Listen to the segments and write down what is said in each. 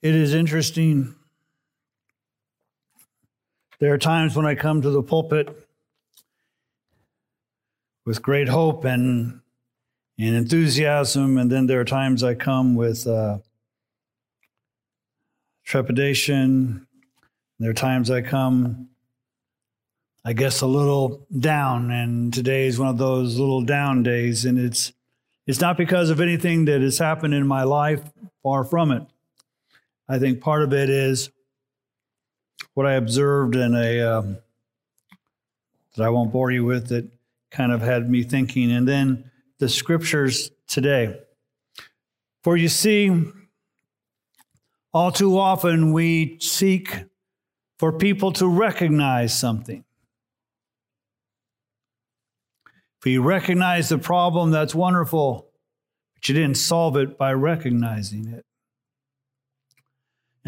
It is interesting. There are times when I come to the pulpit with great hope and, and enthusiasm, and then there are times I come with uh, trepidation. There are times I come, I guess, a little down, and today is one of those little down days, and it's it's not because of anything that has happened in my life, far from it. I think part of it is what I observed in a um, that I won't bore you with that kind of had me thinking, and then the scriptures today. For you see, all too often we seek for people to recognize something. If you recognize the problem, that's wonderful, but you didn't solve it by recognizing it.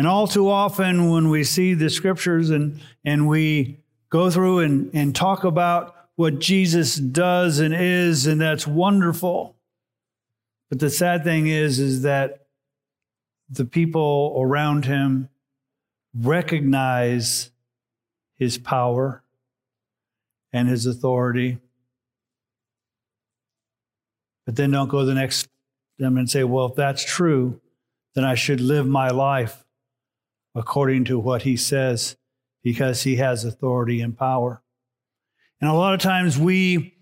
And all too often, when we see the scriptures and, and we go through and, and talk about what Jesus does and is, and that's wonderful. But the sad thing is, is that the people around him recognize his power and his authority, but then don't go the next them and say, well, if that's true, then I should live my life according to what he says because he has authority and power. And a lot of times we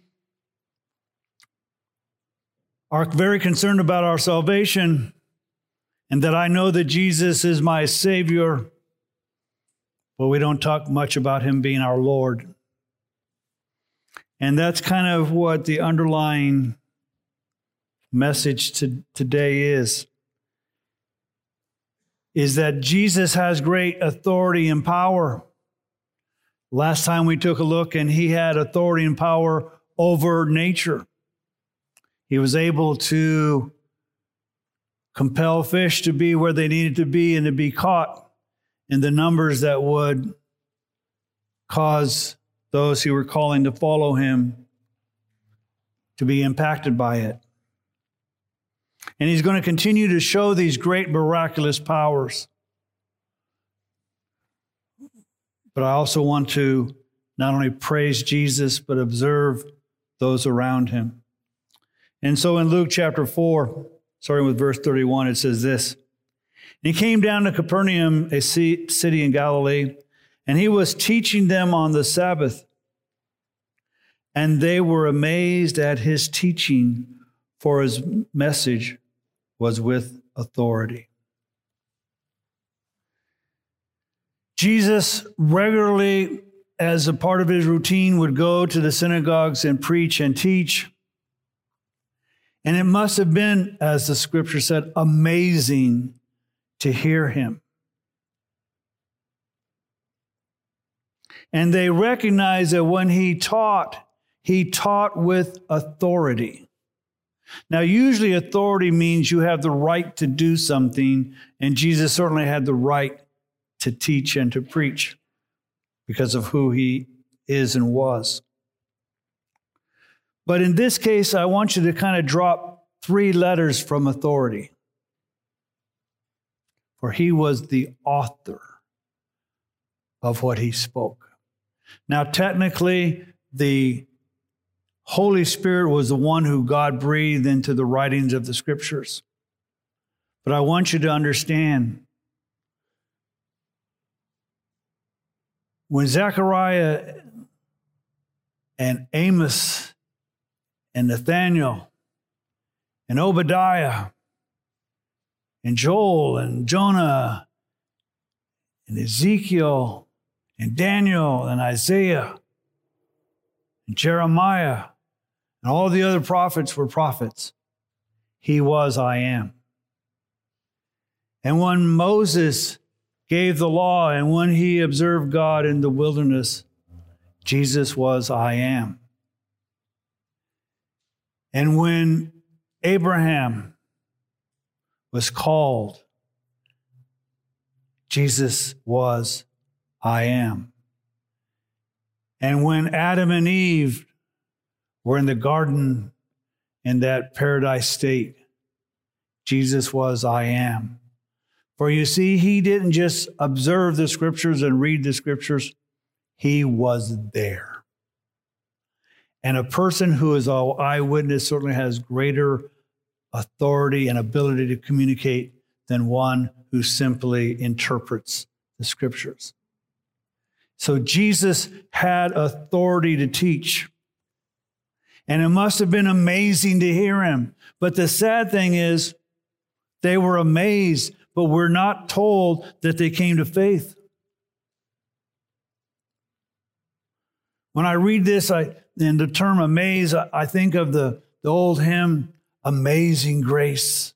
are very concerned about our salvation and that I know that Jesus is my Savior, but we don't talk much about Him being our Lord. And that's kind of what the underlying message to today is is that Jesus has great authority and power. Last time we took a look, and he had authority and power over nature. He was able to compel fish to be where they needed to be and to be caught in the numbers that would cause those who were calling to follow him to be impacted by it. And he's going to continue to show these great miraculous powers. But I also want to not only praise Jesus, but observe those around him. And so in Luke chapter 4, starting with verse 31, it says this He came down to Capernaum, a city in Galilee, and he was teaching them on the Sabbath. And they were amazed at his teaching, for his message was with authority. Jesus regularly, as a part of his routine, would go to the synagogues and preach and teach. And it must have been, as the scripture said, amazing to hear him. And they recognized that when he taught, he taught with authority. Now, usually authority means you have the right to do something, and Jesus certainly had the right to teach and to preach because of who he is and was. But in this case, I want you to kind of drop three letters from authority. For he was the author of what he spoke. Now, technically, the Holy Spirit was the one who God breathed into the writings of the scriptures. But I want you to understand when Zechariah and Amos and Nathaniel and Obadiah and Joel and Jonah and Ezekiel and Daniel and Isaiah and Jeremiah and all the other prophets were prophets. He was I am. And when Moses gave the law and when he observed God in the wilderness, Jesus was I am. And when Abraham was called, Jesus was I am. And when Adam and Eve we're in the garden in that paradise state. Jesus was, I am. For you see, he didn't just observe the scriptures and read the scriptures, he was there. And a person who is an eyewitness certainly has greater authority and ability to communicate than one who simply interprets the scriptures. So Jesus had authority to teach. And it must have been amazing to hear him. But the sad thing is, they were amazed, but we're not told that they came to faith. When I read this, I, in the term amaze, I think of the, the old hymn, Amazing Grace.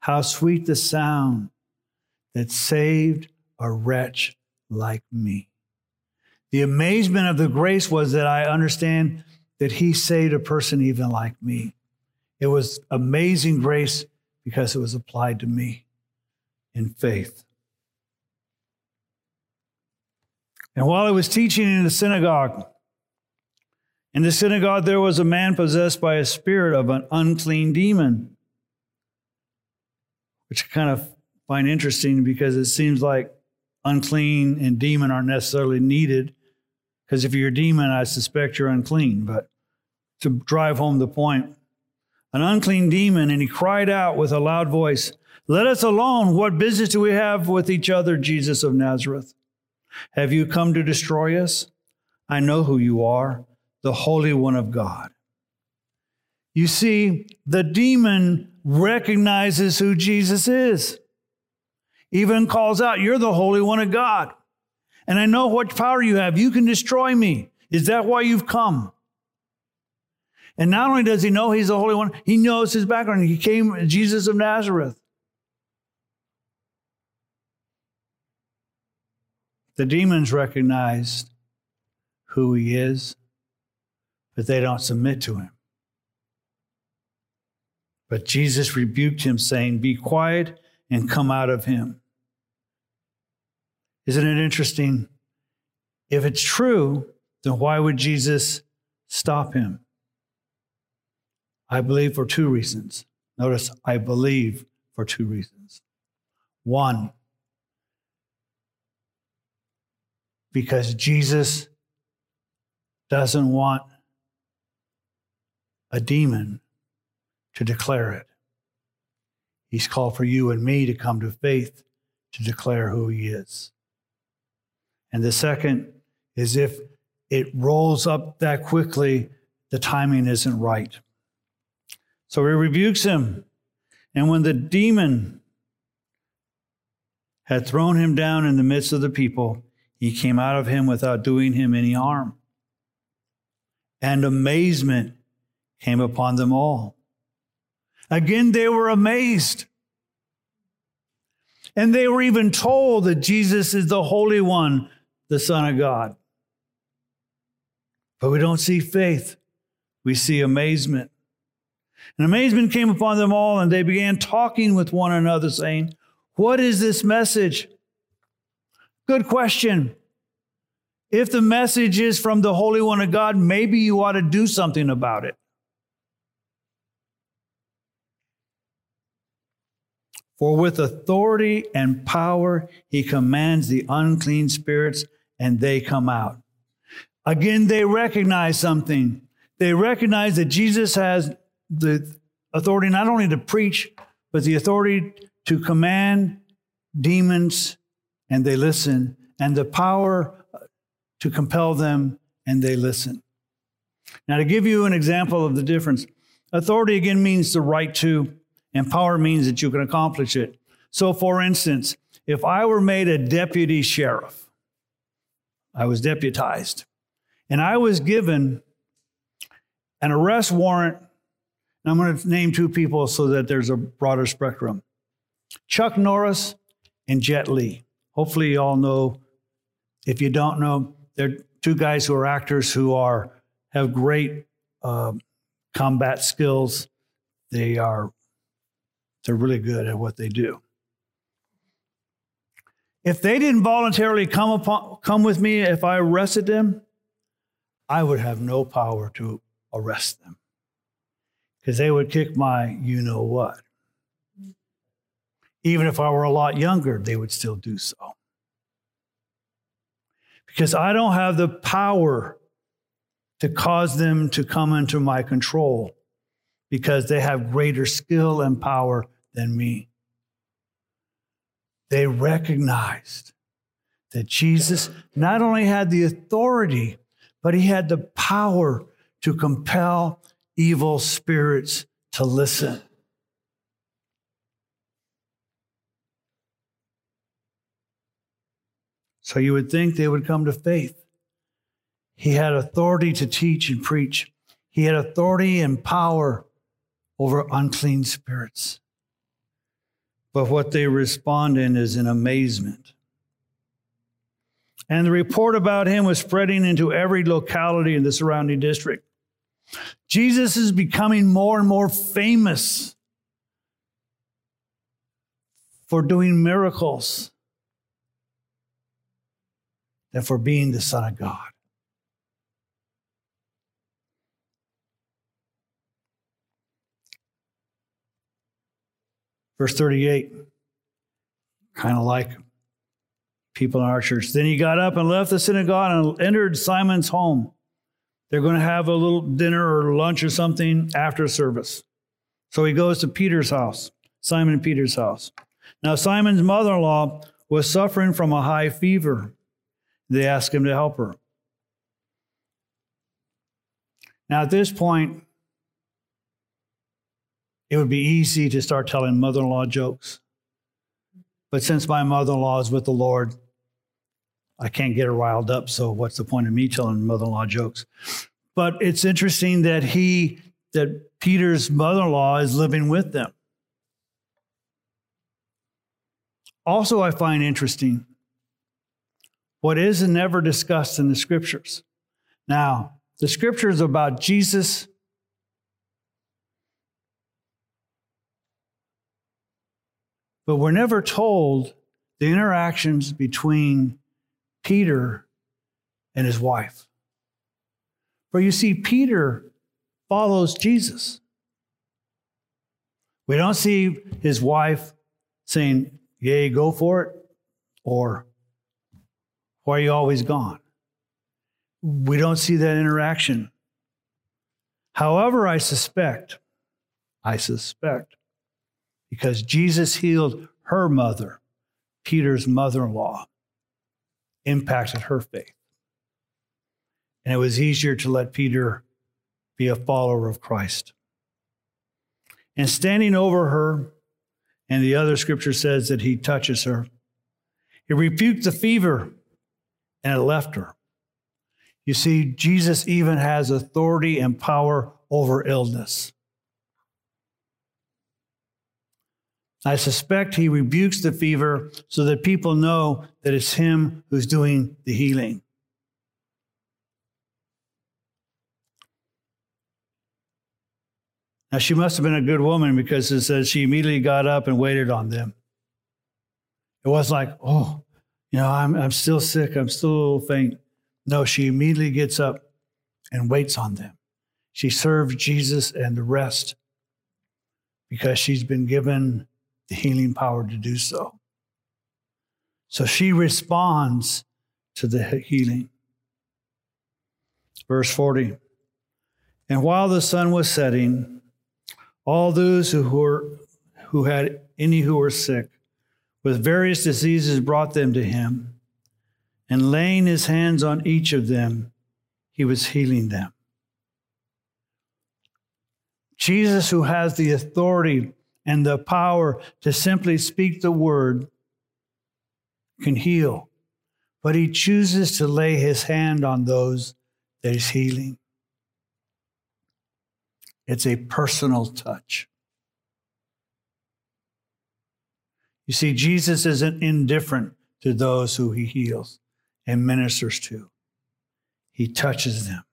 How sweet the sound that saved a wretch like me. The amazement of the grace was that I understand that he saved a person even like me. It was amazing grace because it was applied to me in faith. And while I was teaching in the synagogue, in the synagogue there was a man possessed by a spirit of an unclean demon, which I kind of find interesting because it seems like unclean and demon aren't necessarily needed. Because if you're a demon, I suspect you're unclean. But to drive home the point, an unclean demon, and he cried out with a loud voice, Let us alone. What business do we have with each other, Jesus of Nazareth? Have you come to destroy us? I know who you are, the Holy One of God. You see, the demon recognizes who Jesus is even calls out, You're the Holy One of God. And I know what power you have. You can destroy me. Is that why you've come? And not only does he know he's the Holy One, he knows his background. He came, Jesus of Nazareth. The demons recognized who he is, but they don't submit to him. But Jesus rebuked him, saying, Be quiet and come out of him. Isn't it interesting? If it's true, then why would Jesus stop him? I believe for two reasons. Notice, I believe for two reasons. One, because Jesus doesn't want a demon to declare it. He's called for you and me to come to faith to declare who he is. And the second is if it rolls up that quickly, the timing isn't right. So he rebukes him. And when the demon had thrown him down in the midst of the people, he came out of him without doing him any harm. And amazement came upon them all. Again, they were amazed. And they were even told that Jesus is the Holy One the Son of God. But we don't see faith, we see amazement. And amazement came upon them all, and they began talking with one another, saying, What is this message? Good question. If the message is from the Holy One of God, maybe you ought to do something about it. For with authority and power he commands the unclean spirits and they come out. Again, they recognize something. They recognize that Jesus has the authority not only to preach, but the authority to command demons, and they listen, and the power to compel them, and they listen. Now, to give you an example of the difference, authority again means the right to, and power means that you can accomplish it. So, for instance, if I were made a deputy sheriff, I was deputized. And I was given an arrest warrant. And I'm going to name two people so that there's a broader spectrum Chuck Norris and Jet Li. Hopefully, you all know. If you don't know, they're two guys who are actors who are have great uh, combat skills. They are they're really good at what they do. If they didn't voluntarily come upon, come with me if I arrested them, I would have no power to arrest them because they would kick my you know what. Even if I were a lot younger, they would still do so. Because I don't have the power to cause them to come into my control because they have greater skill and power than me. They recognized that Jesus not only had the authority, but he had the power to compel evil spirits to listen. So you would think they would come to faith. He had authority to teach and preach. He had authority and power over unclean spirits. But what they respond in is in amazement. And the report about him was spreading into every locality in the surrounding district. Jesus is becoming more and more famous for doing miracles than for being the Son of God. Verse 38, kind of like people in our church. Then he got up and left the synagogue and entered Simon's home. They're going to have a little dinner or lunch or something after service. So he goes to Peter's house, Simon Peter's house. Now, Simon's mother in law was suffering from a high fever. They asked him to help her. Now, at this point, it would be easy to start telling mother in law jokes. But since my mother in law is with the Lord, I can't get her riled up. So what's the point of me telling mother-in-law jokes? But it's interesting that he, that Peter's mother-in-law is living with them. Also, I find interesting what is never discussed in the scriptures. Now, the scriptures about Jesus but we're never told the interactions between Peter and his wife. For you see, Peter follows Jesus. We don't see his wife saying, Yay, go for it, or why are you always gone? We don't see that interaction. However, I suspect, I suspect, because Jesus healed her mother, Peter's mother in law, impacted her faith. And it was easier to let Peter be a follower of Christ. And standing over her, and the other scripture says that he touches her, he rebuked the fever and it left her. You see, Jesus even has authority and power over illness. I suspect he rebukes the fever so that people know that it's him who's doing the healing. Now, she must have been a good woman because it says she immediately got up and waited on them. It was like, oh, you know, I'm, I'm still sick. I'm still a little faint. No, she immediately gets up and waits on them. She served Jesus and the rest because she's been given the healing power to do so. So she responds to the healing. Verse 40 And while the sun was setting, all those who, were, who had any who were sick with various diseases brought them to him, and laying his hands on each of them, he was healing them. Jesus, who has the authority and the power to simply speak the word can heal. But he chooses to lay his hand on those that he's healing. It's a personal touch. You see, Jesus isn't indifferent to those who he heals and ministers to, he touches them.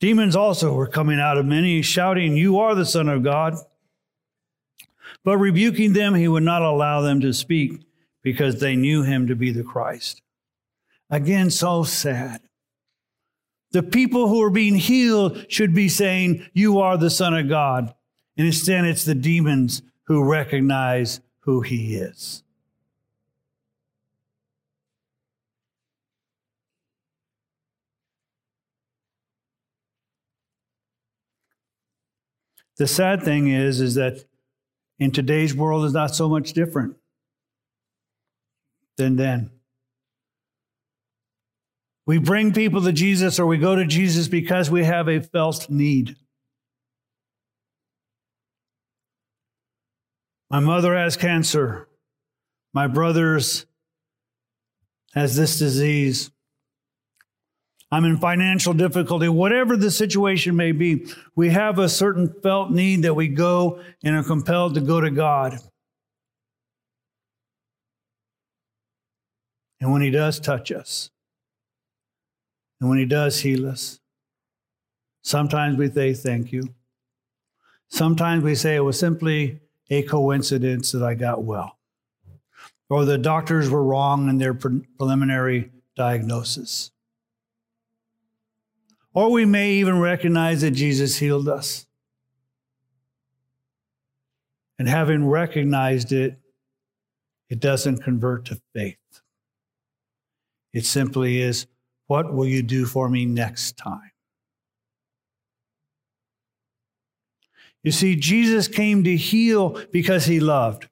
Demons also were coming out of many, shouting, You are the Son of God. But rebuking them, he would not allow them to speak because they knew him to be the Christ. Again, so sad. The people who are being healed should be saying, You are the Son of God. And instead, it's the demons who recognize who he is. The sad thing is, is that in today's world is not so much different than then. We bring people to Jesus or we go to Jesus because we have a felt need. My mother has cancer. My brother's has this disease. I'm in financial difficulty, whatever the situation may be, we have a certain felt need that we go and are compelled to go to God. And when He does touch us, and when He does heal us, sometimes we say thank you. Sometimes we say it was simply a coincidence that I got well, or the doctors were wrong in their preliminary diagnosis. Or we may even recognize that Jesus healed us. And having recognized it, it doesn't convert to faith. It simply is, what will you do for me next time? You see, Jesus came to heal because he loved.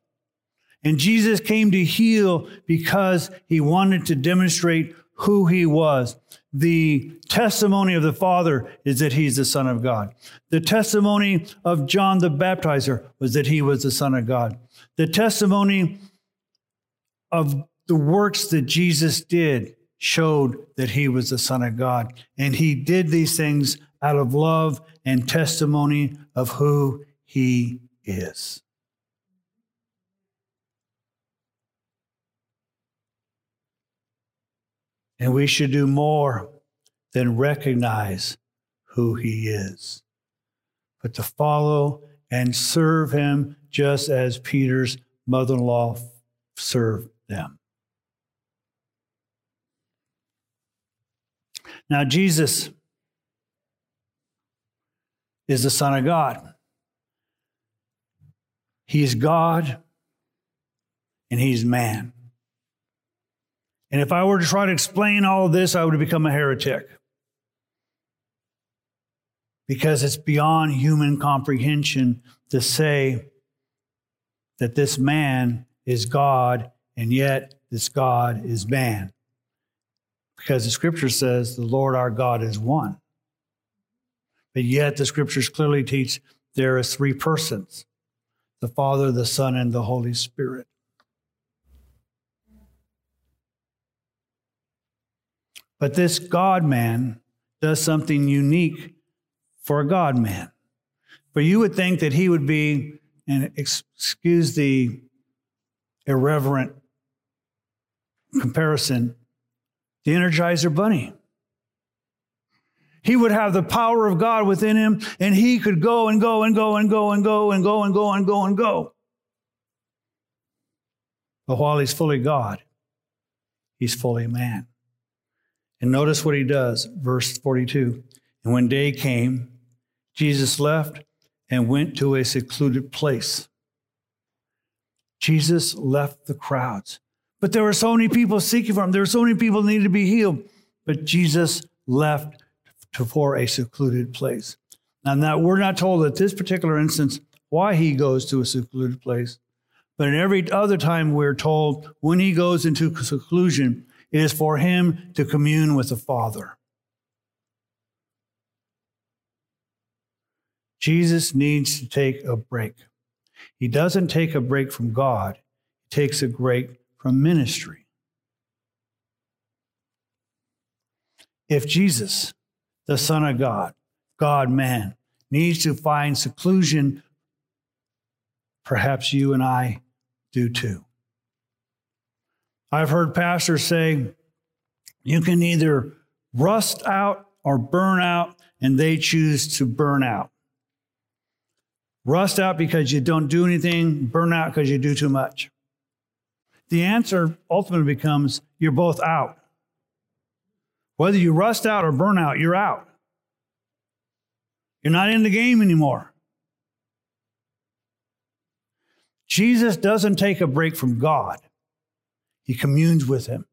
And Jesus came to heal because he wanted to demonstrate who he was. The testimony of the Father is that he's the Son of God. The testimony of John the Baptizer was that he was the Son of God. The testimony of the works that Jesus did showed that he was the Son of God. And he did these things out of love and testimony of who he is. And we should do more than recognize who he is, but to follow and serve him just as Peter's mother in law served them. Now, Jesus is the Son of God. He's God and He's man. And if I were to try to explain all of this, I would become a heretic. Because it's beyond human comprehension to say that this man is God and yet this God is man. Because the scripture says the Lord our God is one. But yet the scriptures clearly teach there is three persons the Father, the Son, and the Holy Spirit. But this God man does something unique for a God man. For you would think that he would be, and excuse the irreverent comparison, the Energizer Bunny. He would have the power of God within him, and he could go and go and go and go and go and go and go and go and go. But while he's fully God, he's fully man. And notice what he does, verse 42. And when day came, Jesus left and went to a secluded place. Jesus left the crowds. But there were so many people seeking for him. There were so many people that needed to be healed. But Jesus left to, for a secluded place. Now, now, we're not told at this particular instance why he goes to a secluded place. But in every other time, we're told when he goes into seclusion, it is for him to commune with the Father. Jesus needs to take a break. He doesn't take a break from God, he takes a break from ministry. If Jesus, the Son of God, God man, needs to find seclusion, perhaps you and I do too. I've heard pastors say you can either rust out or burn out, and they choose to burn out. Rust out because you don't do anything, burn out because you do too much. The answer ultimately becomes you're both out. Whether you rust out or burn out, you're out. You're not in the game anymore. Jesus doesn't take a break from God, he communes with him.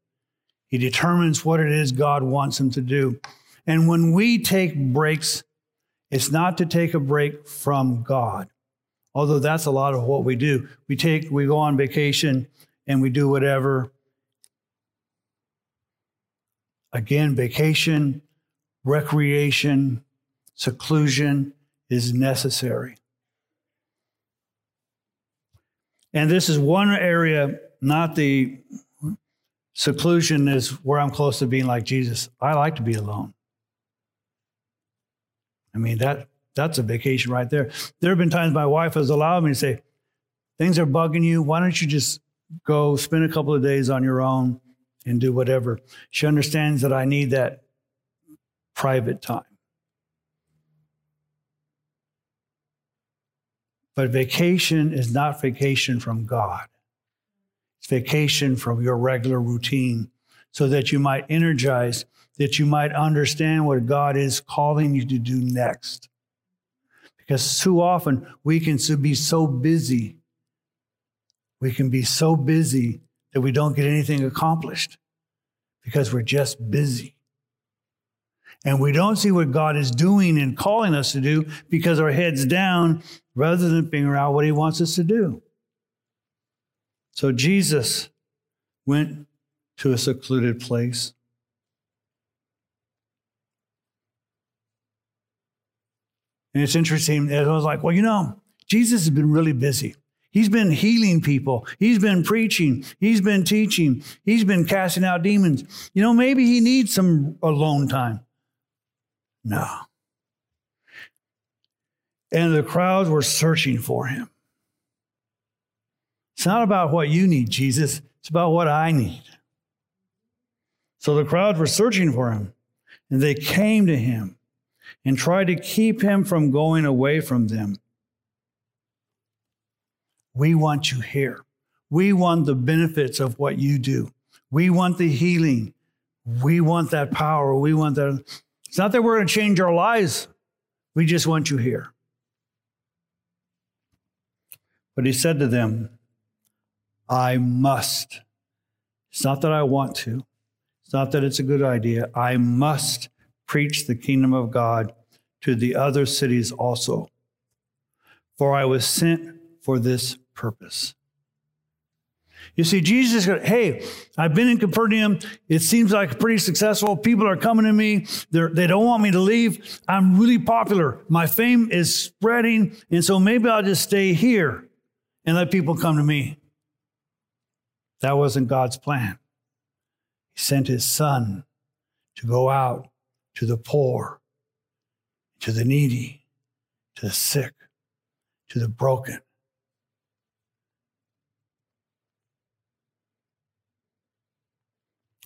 He determines what it is God wants him to do. And when we take breaks, it's not to take a break from God. Although that's a lot of what we do. We take we go on vacation and we do whatever. Again, vacation, recreation, seclusion is necessary. And this is one area, not the seclusion is where I'm close to being like Jesus. I like to be alone. I mean, that that's a vacation right there. There have been times my wife has allowed me to say, things are bugging you. Why don't you just go spend a couple of days on your own and do whatever? She understands that I need that private time. But vacation is not vacation from God. Vacation from your regular routine so that you might energize, that you might understand what God is calling you to do next. Because too often we can be so busy, we can be so busy that we don't get anything accomplished because we're just busy. And we don't see what God is doing and calling us to do because our head's down rather than figuring out what he wants us to do. So Jesus went to a secluded place. And it's interesting. I was like, well, you know, Jesus has been really busy. He's been healing people. He's been preaching. He's been teaching. He's been casting out demons. You know, maybe he needs some alone time. No. And the crowds were searching for him. It's not about what you need, Jesus. It's about what I need. So the crowds were searching for him, and they came to him and tried to keep him from going away from them. We want you here. We want the benefits of what you do. We want the healing. We want that power. We want that. It's not that we're going to change our lives. We just want you here. But he said to them, I must. It's not that I want to. It's not that it's a good idea. I must preach the kingdom of God to the other cities also. For I was sent for this purpose. You see, Jesus Hey, I've been in Capernaum. It seems like pretty successful. People are coming to me. They're, they do not want me to leave. I'm really popular. My fame is spreading. And so maybe I'll just stay here and let people come to me. That wasn't God's plan. He sent his son to go out to the poor, to the needy, to the sick, to the broken.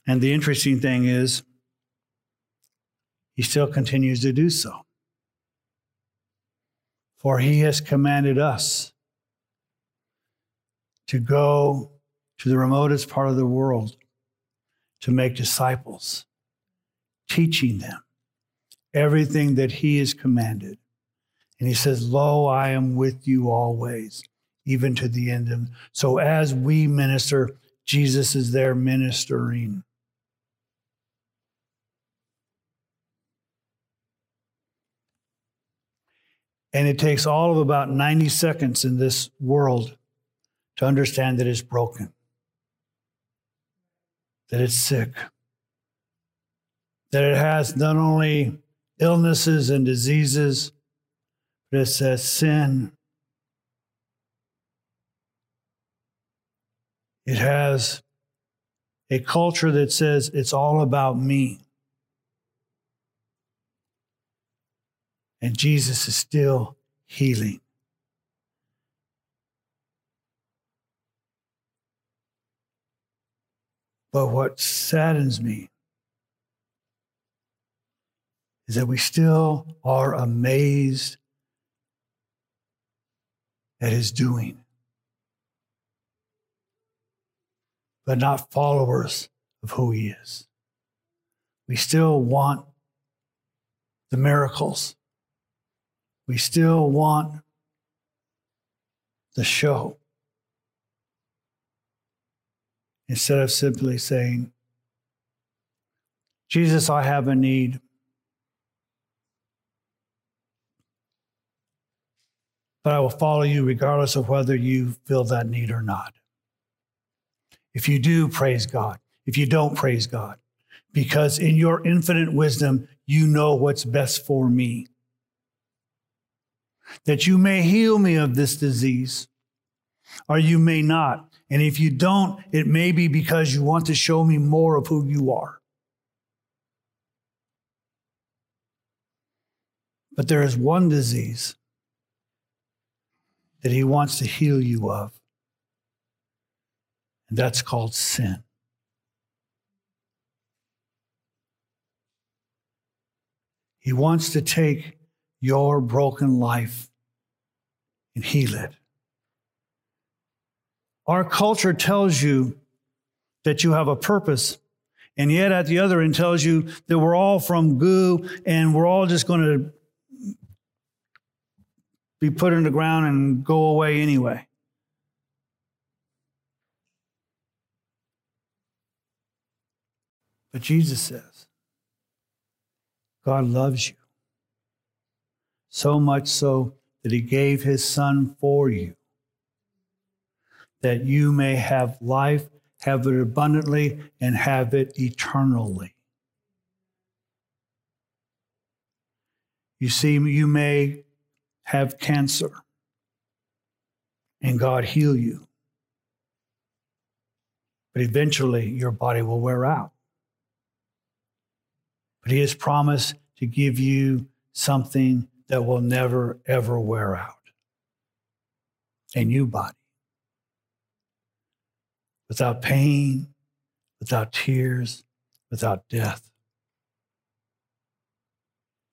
And the interesting thing is, he still continues to do so. For he has commanded us to go to the remotest part of the world to make disciples, teaching them everything that he has commanded. And he says, Lo, I am with you always, even to the end of. So as we minister, Jesus is there ministering. And it takes all of about 90 seconds in this world to understand that it's broken, that it's sick, that it has not only illnesses and diseases, but it says sin. It has a culture that says it's all about me. And Jesus is still healing. But what saddens me is that we still are amazed at his doing, but not followers of who he is. We still want the miracles we still want the show. Instead of simply saying, Jesus, I have a need. But I will follow you regardless of whether you feel that need or not. If you do, praise God. If you don't, praise God. Because in your infinite wisdom, you know what's best for me. That you may heal me of this disease, or you may not. And if you don't, it may be because you want to show me more of who you are. But there is one disease that he wants to heal you of, and that's called sin. He wants to take your broken life and heal it. Our culture tells you that you have a purpose, and yet at the other end tells you that we're all from goo and we're all just going to be put in the ground and go away anyway. But Jesus says, God loves you so much so that he gave his son for you, that you may have life, have it abundantly, and have it eternally. You see, you may have cancer and God heal you. But eventually your body will wear out. But He has promised to give you something that will never, ever wear out a new body. Without pain, without tears, without death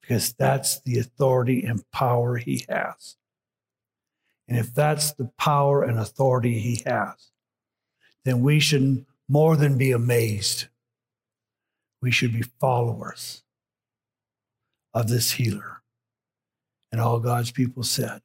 because that's the authority and power he has. And if that's the power and authority he has, then we should more than be amazed. We should be followers of this healer. And all God's people said,